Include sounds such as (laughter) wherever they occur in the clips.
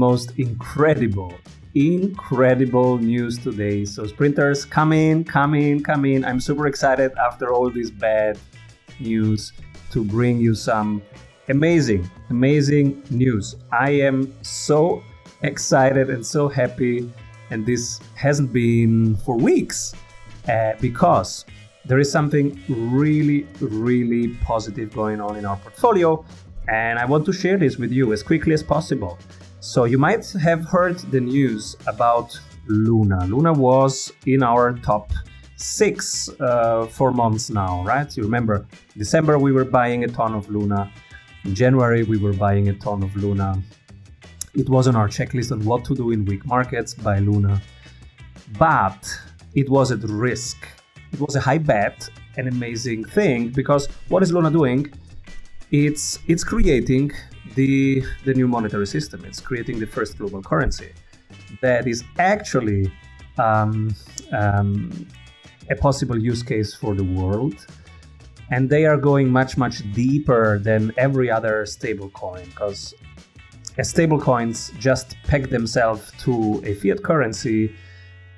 most incredible, incredible news today. So, sprinters, come in, come in, come in. I'm super excited after all this bad news to bring you some amazing, amazing news. I am so excited and so happy, and this hasn't been for weeks uh, because there is something really, really positive going on in our portfolio, and I want to share this with you as quickly as possible. So, you might have heard the news about Luna. Luna was in our top six uh, for months now, right? You remember, December we were buying a ton of Luna. In January we were buying a ton of Luna. It was on our checklist on what to do in weak markets buy Luna. But it was at risk. It was a high bet, an amazing thing, because what is Luna doing? It's it's creating the the new monetary system. It's creating the first global currency that is actually um, um, a possible use case for the world. And they are going much, much deeper than every other stablecoin because as stablecoins just peg themselves to a fiat currency.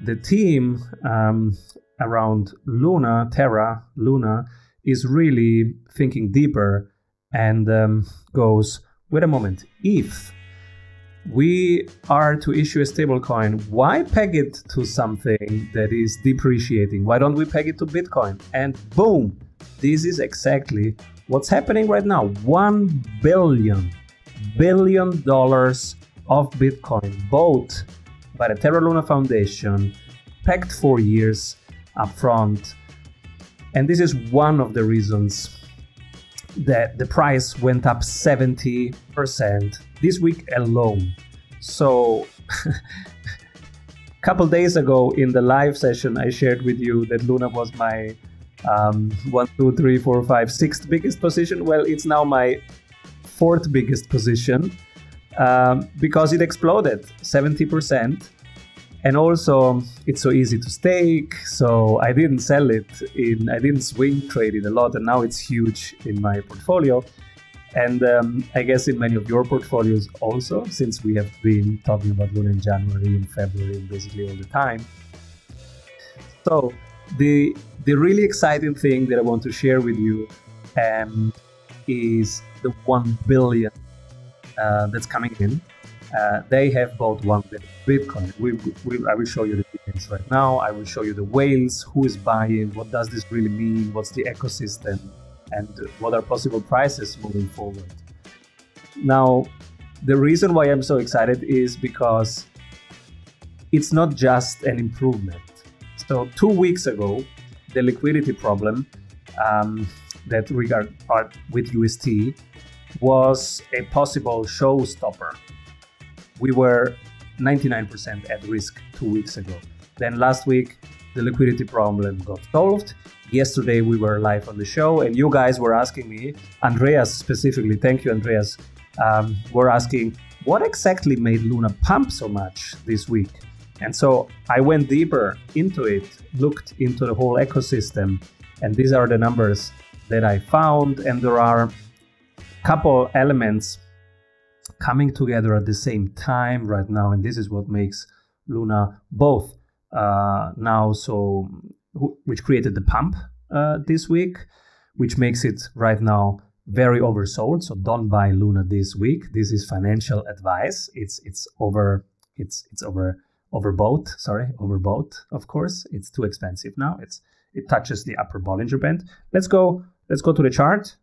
The team um, around Luna, Terra, Luna, is really thinking deeper and um, goes, wait a moment, if we are to issue a stablecoin, why peg it to something that is depreciating? Why don't we peg it to Bitcoin? And boom, this is exactly what's happening right now. One billion, billion dollars of Bitcoin bought by the Terra Luna Foundation, pegged for years upfront. And this is one of the reasons that the price went up 70% this week alone. So, a (laughs) couple days ago in the live session, I shared with you that Luna was my um, one, two, three, four, five, sixth biggest position. Well, it's now my fourth biggest position um, because it exploded 70% and also it's so easy to stake so i didn't sell it in i didn't swing trade it a lot and now it's huge in my portfolio. And um, i guess in many of your portfolios also since we have been talking about luna in january and february basically all the time. So the the really exciting thing that i want to share with you um, is the 1 billion uh, that's coming in uh, they have bought one Bitcoin. We, we, I will show you the details right now. I will show you the whales, who is buying, what does this really mean, what's the ecosystem, and what are possible prices moving forward. Now, the reason why I'm so excited is because it's not just an improvement. So, two weeks ago, the liquidity problem um, that regard with UST was a possible showstopper we were 99% at risk two weeks ago. Then last week, the liquidity problem got solved. Yesterday, we were live on the show, and you guys were asking me, Andreas specifically, thank you, Andreas, um, were asking, what exactly made Luna pump so much this week? And so I went deeper into it, looked into the whole ecosystem, and these are the numbers that I found. And there are a couple elements coming together at the same time right now, and this is what makes Luna both uh, now so, which created the pump uh, this week, which makes it right now very oversold. So don't buy Luna this week. This is financial advice. It's it's over. It's it's over overbought. Sorry, overbought. Of course, it's too expensive now. It's it touches the upper Bollinger Band. Let's go. Let's go to the chart.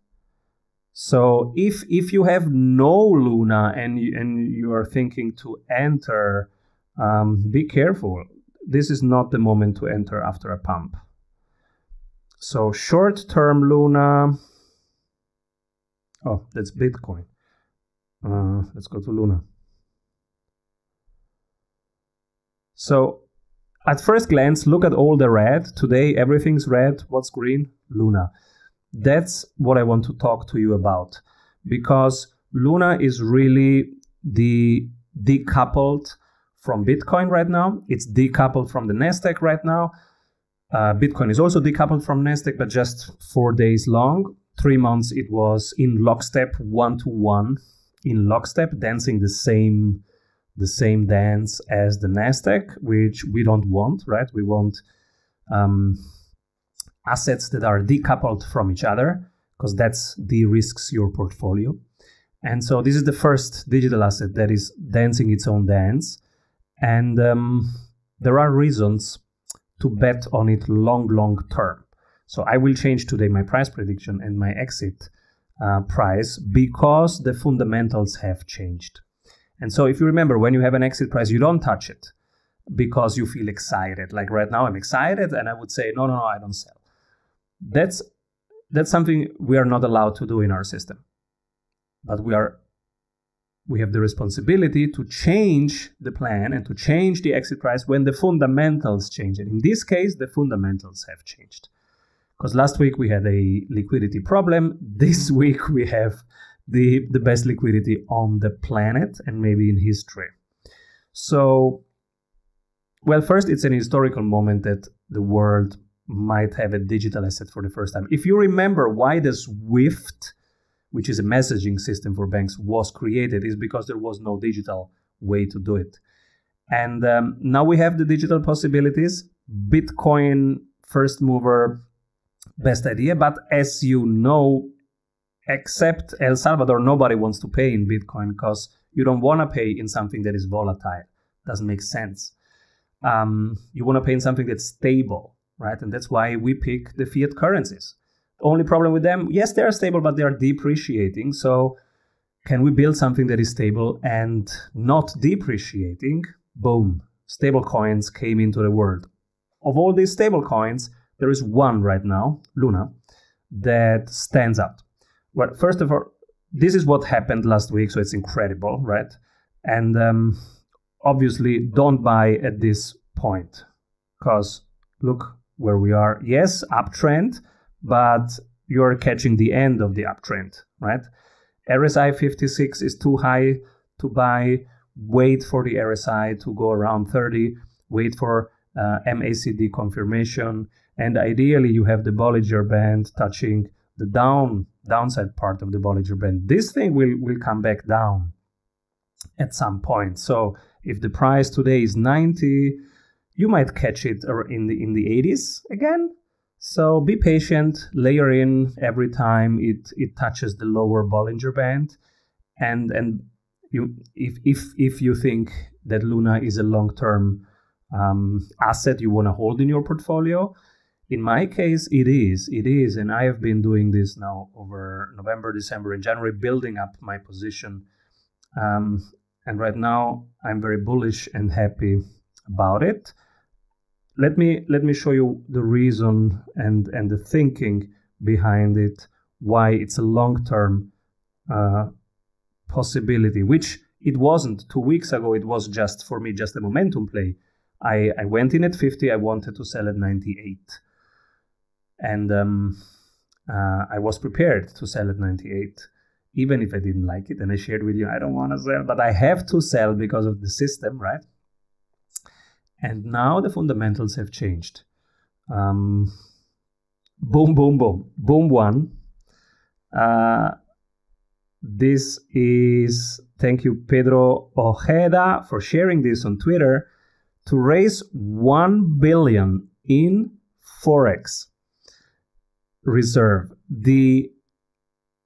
So if if you have no Luna and you, and you are thinking to enter, um, be careful. This is not the moment to enter after a pump. So short term Luna. Oh, that's Bitcoin. Uh, let's go to Luna. So at first glance, look at all the red. Today everything's red. What's green? Luna. That's what I want to talk to you about because Luna is really the decoupled from Bitcoin right now. It's decoupled from the Nasdaq right now. Uh, Bitcoin is also decoupled from Nasdaq, but just four days long. Three months it was in lockstep, one to one, in lockstep, dancing the same the same dance as the Nasdaq, which we don't want, right? We want um, assets that are decoupled from each other because that's de-risks your portfolio. And so this is the first digital asset that is dancing its own dance. And um, there are reasons to bet on it long, long term. So I will change today my price prediction and my exit uh, price because the fundamentals have changed. And so if you remember, when you have an exit price, you don't touch it because you feel excited. Like right now, I'm excited, and I would say, no, no, no, I don't sell. That's that's something we are not allowed to do in our system. But we are we have the responsibility to change the plan and to change the exit price when the fundamentals change. And in this case, the fundamentals have changed. Because last week we had a liquidity problem. This (laughs) week we have the, the best liquidity on the planet and maybe in history. So, well, first, it's an historical moment that the world might have a digital asset for the first time. If you remember why the SWIFT, which is a messaging system for banks, was created, is because there was no digital way to do it. And um, now we have the digital possibilities. Bitcoin, first mover, best idea. But as you know, except El Salvador, nobody wants to pay in Bitcoin because you don't want to pay in something that is volatile. Doesn't make sense. Um, you want to pay in something that's stable right? And that's why we pick the fiat currencies. Only problem with them, yes, they are stable, but they are depreciating. So can we build something that is stable and not depreciating? Boom, stable coins came into the world. Of all these stable coins, there is one right now, Luna, that stands out. Well, first of all, this is what happened last week, so it's incredible, right? And um, obviously, don't buy at this point because look where we are. Yes, uptrend, but you're catching the end of the uptrend, right? RSI 56 is too high to buy. Wait for the RSI to go around 30. Wait for uh, MACD confirmation. And ideally, you have the Bollinger Band touching the down downside part of the Bollinger Band. This thing will, will come back down at some point. So if the price today is 90, you might catch it in the in the 80s again. So be patient, layer in every time it, it touches the lower Bollinger Band, and and you if if if you think that Luna is a long term um, asset you want to hold in your portfolio. In my case, it is. It is. And I have been doing this now over November, December, and January, building up my position. Um, and right now, I'm very bullish and happy about it let me let me show you the reason and and the thinking behind it why it's a long term uh, possibility which it wasn't. Two weeks ago it was just for me just a momentum play. I i went in at 50 i wanted to sell at 98 and um, uh, i was prepared to sell at 98 even if i didn't like it and i shared with you i don't want to sell but i have to sell because of the system right and now the fundamentals have changed. Um, boom, boom, boom. Boom one. Uh, this is, thank you, Pedro Ojeda, for sharing this on Twitter to raise 1 billion in Forex reserve. The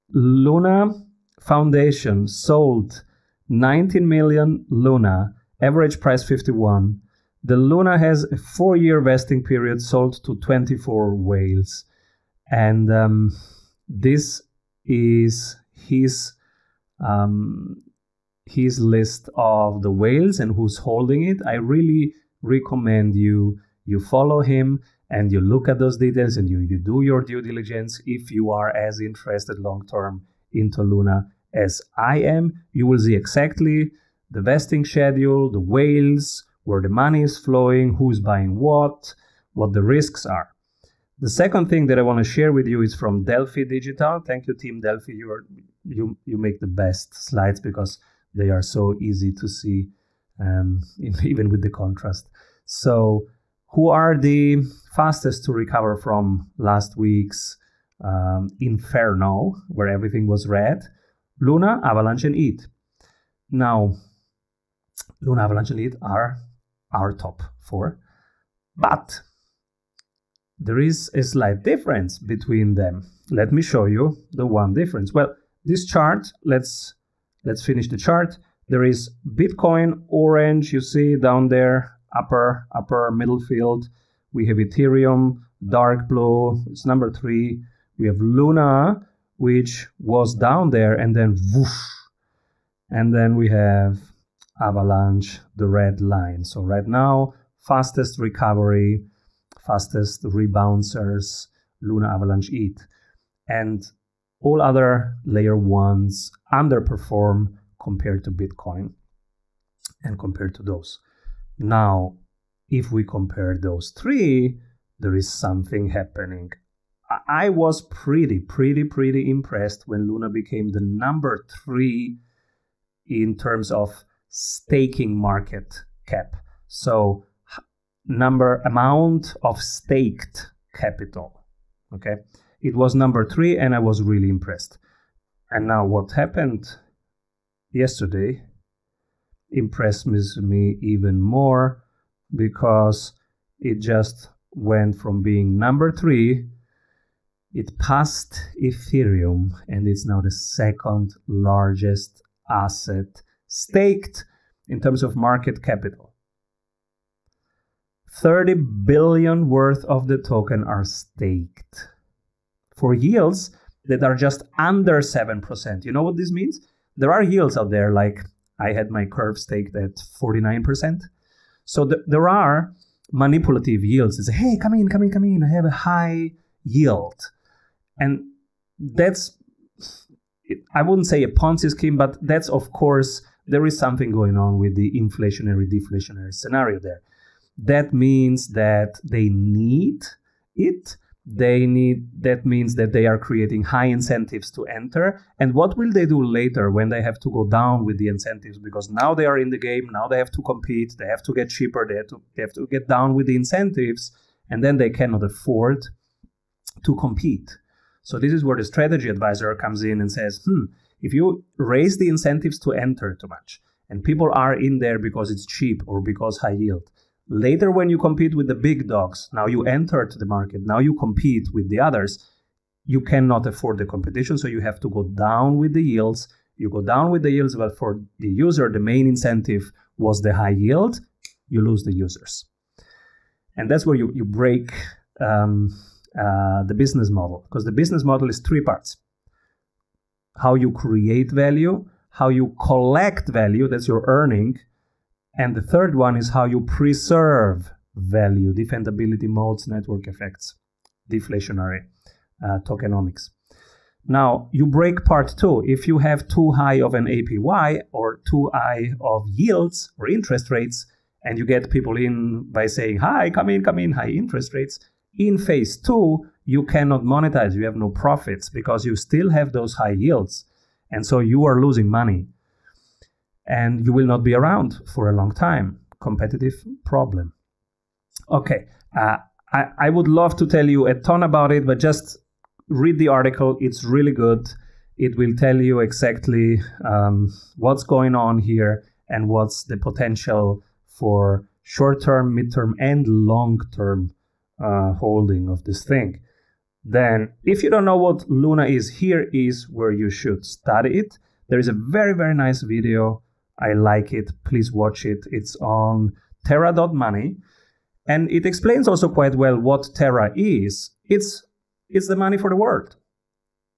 Luna Foundation sold 19 million Luna, average price 51 the Luna has a four year vesting period sold to 24 whales. And um, this is his um, his list of the whales and who's holding it. I really recommend you you follow him and you look at those details and you, you do your due diligence if you are as interested long term into Luna as I am. You will see exactly the vesting schedule, the whales, where the money is flowing, who's buying what, what the risks are. The second thing that I want to share with you is from Delphi Digital. Thank you, Team Delphi. You are you you make the best slides because they are so easy to see, um, (laughs) even with the contrast. So, who are the fastest to recover from last week's um, inferno, where everything was red? Luna, Avalanche, and ETH. Now, Luna Avalanche Elite are our top four. But there is a slight difference between them. Let me show you the one difference. Well, this chart, let's let's finish the chart. There is Bitcoin orange, you see down there, upper upper middle field. We have Ethereum dark blue, it's number 3. We have Luna which was down there and then whoosh. And then we have Avalanche, the red line. So right now, fastest recovery, fastest rebouncers, Luna Avalanche ETH. And all other layer ones underperform compared to Bitcoin and compared to those. Now, if we compare those three, there is something happening. I was pretty, pretty, pretty impressed when Luna became the number three in terms of staking market cap. So, number amount of staked capital. Okay, it was number three, and I was really impressed. And now, what happened yesterday impressed me even more because it just went from being number three it passed Ethereum and it's now the second largest asset staked in terms of market capital. 30 billion worth of the token are staked for yields that are just under 7%. You know what this means? There are yields out there like I had my curve staked at 49%. So th- there are manipulative yields. It's hey, come in, come in, come in. I have a high yield and that's I wouldn't say a Ponzi scheme, but that's of course there is something going on with the inflationary deflationary scenario there. That means that they need it. They need that means that they are creating high incentives to enter. And what will they do later when they have to go down with the incentives? Because now they are in the game, now they have to compete, they have to get cheaper, they have to, they have to get down with the incentives, and then they cannot afford to compete. So this is where the strategy advisor comes in and says, hmm, if you raise the incentives to enter too much, and people are in there because it's cheap or because high yield, later when you compete with the big dogs, now you enter the market, now you compete with the others, you cannot afford the competition, so you have to go down with the yields. You go down with the yields, but for the user, the main incentive was the high yield, you lose the users. And that's where you, you break um, uh, the business model because the business model is three parts how you create value how you collect value that's your earning and the third one is how you preserve value defendability modes network effects deflationary uh, tokenomics. Now you break part two. If you have too high of an apy or too high of yields or interest rates and you get people in by saying hi come in come in high interest rates in phase two, you cannot monetize, you have no profits because you still have those high yields. And so you are losing money. And you will not be around for a long time. Competitive problem. Okay, uh, I, I would love to tell you a ton about it, but just read the article. It's really good. It will tell you exactly um, what's going on here and what's the potential for short term, mid term, and long term uh, holding of this thing. Then, if you don't know what Luna is, here is where you should study it. There is a very, very nice video. I like it. Please watch it. It's on Terra.money. And it explains also quite well what Terra is. It's, it's the money for the world.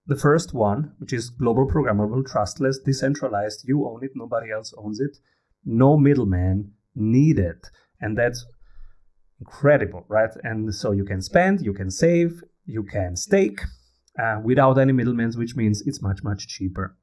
The first one, which is global programmable, trustless, decentralized, you own it, nobody else owns it, no middleman needed. And that's incredible, right? And so you can spend, you can save, you can stake uh, without any middlemen, which means it's much, much cheaper.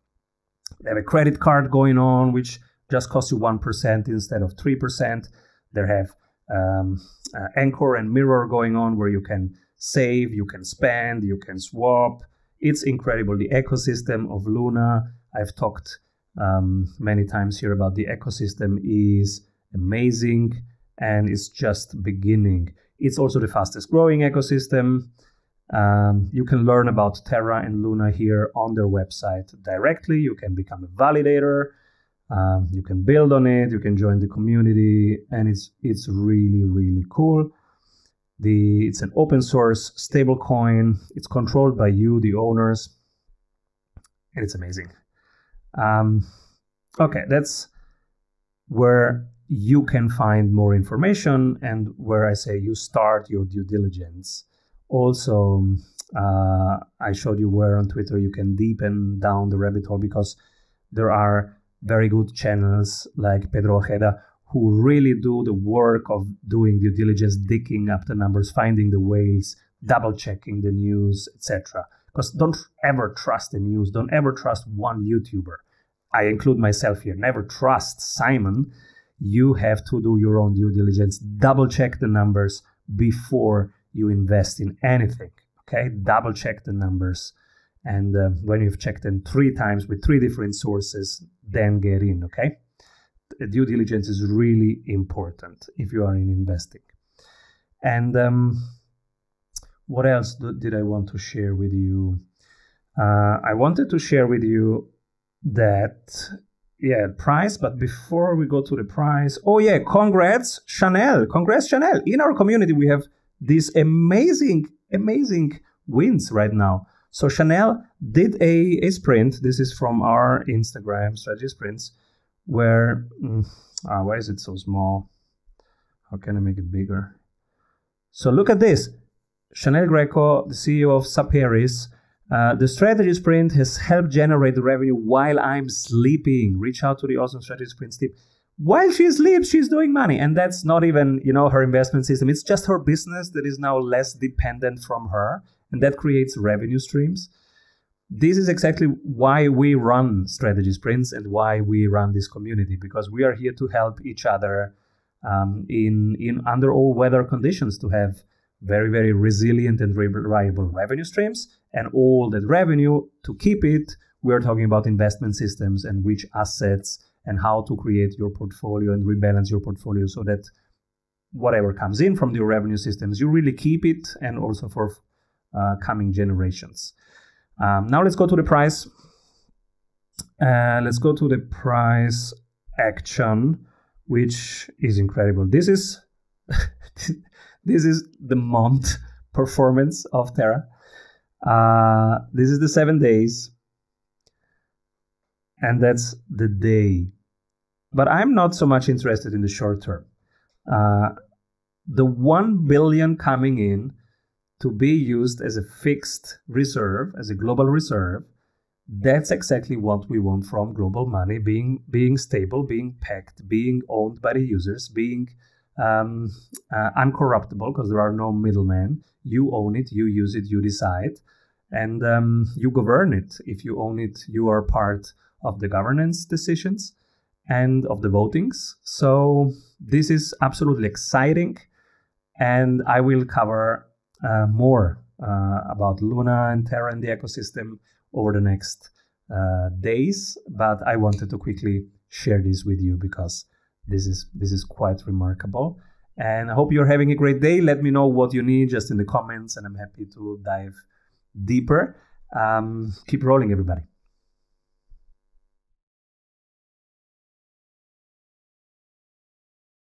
They have a credit card going on, which just costs you 1% instead of 3%. They have um, uh, Anchor and Mirror going on where you can save, you can spend, you can swap. It's incredible. The ecosystem of Luna, I've talked um, many times here about the ecosystem, is amazing and it's just beginning. It's also the fastest growing ecosystem. Um, you can learn about Terra and Luna here on their website directly. You can become a validator. Um, you can build on it, you can join the community, and it's it's really really cool. The it's an open source stable coin. It's controlled by you, the owners, and it's amazing. Um, okay, that's where you can find more information and where I say you start your due diligence. Also, uh, I showed you where on Twitter you can deepen down the rabbit hole because there are very good channels like Pedro Ojeda who really do the work of doing due diligence, digging up the numbers, finding the whales, double checking the news, etc. Because don't ever trust the news. Don't ever trust one YouTuber. I include myself here. Never trust Simon. You have to do your own due diligence. Double check the numbers before you invest in anything. Okay, double check the numbers. And uh, when you've checked them three times with three different sources, then get in. Okay, due diligence is really important if you are in investing. And um, what else do, did I want to share with you? Uh, I wanted to share with you that yeah price but before we go to the price oh yeah congrats chanel congrats chanel in our community we have these amazing amazing wins right now. So chanel did a, a sprint. This is from our instagram strategy sprints where mm, ah, why is it so small? How can i make it bigger? So look at this. Chanel greco the ceo of saperis uh, the strategy sprint has helped generate the revenue while I'm sleeping. Reach out to the awesome strategy sprint team. While she sleeps, she's doing money. And that's not even, you know, her investment system. It's just her business that is now less dependent from her. And that creates revenue streams. This is exactly why we run strategy sprints and why we run this community, because we are here to help each other um, in, in under all weather conditions to have very, very resilient and reliable revenue streams. And all that revenue, to keep it, we're talking about investment systems and which assets and how to create your portfolio and rebalance your portfolio so that whatever comes in from your revenue systems, you really keep it and also for uh, coming generations. Um, now let's go to the price. Uh, let's go to the price action, which is incredible. This is (laughs) this is the month performance of Terra. Uh, this is the seven days, and that's the day. But I'm not so much interested in the short term. Uh, the 1 billion coming in to be used as a fixed reserve, as a global reserve, that's exactly what we want from global money being being stable, being packed, being owned by the users, being um, uh, uncorruptible because there are no middlemen. You own it, you use it, you decide, and um, you govern it. If you own it, you are part of the governance decisions and of the votings. So this is absolutely exciting, and I will cover uh, more uh, about Luna and Terra and the ecosystem over the next uh, days. But I wanted to quickly share this with you because this is this is quite remarkable. And I hope you're having a great day. Let me know what you need just in the comments, and I'm happy to dive deeper. Um, keep rolling, everybody.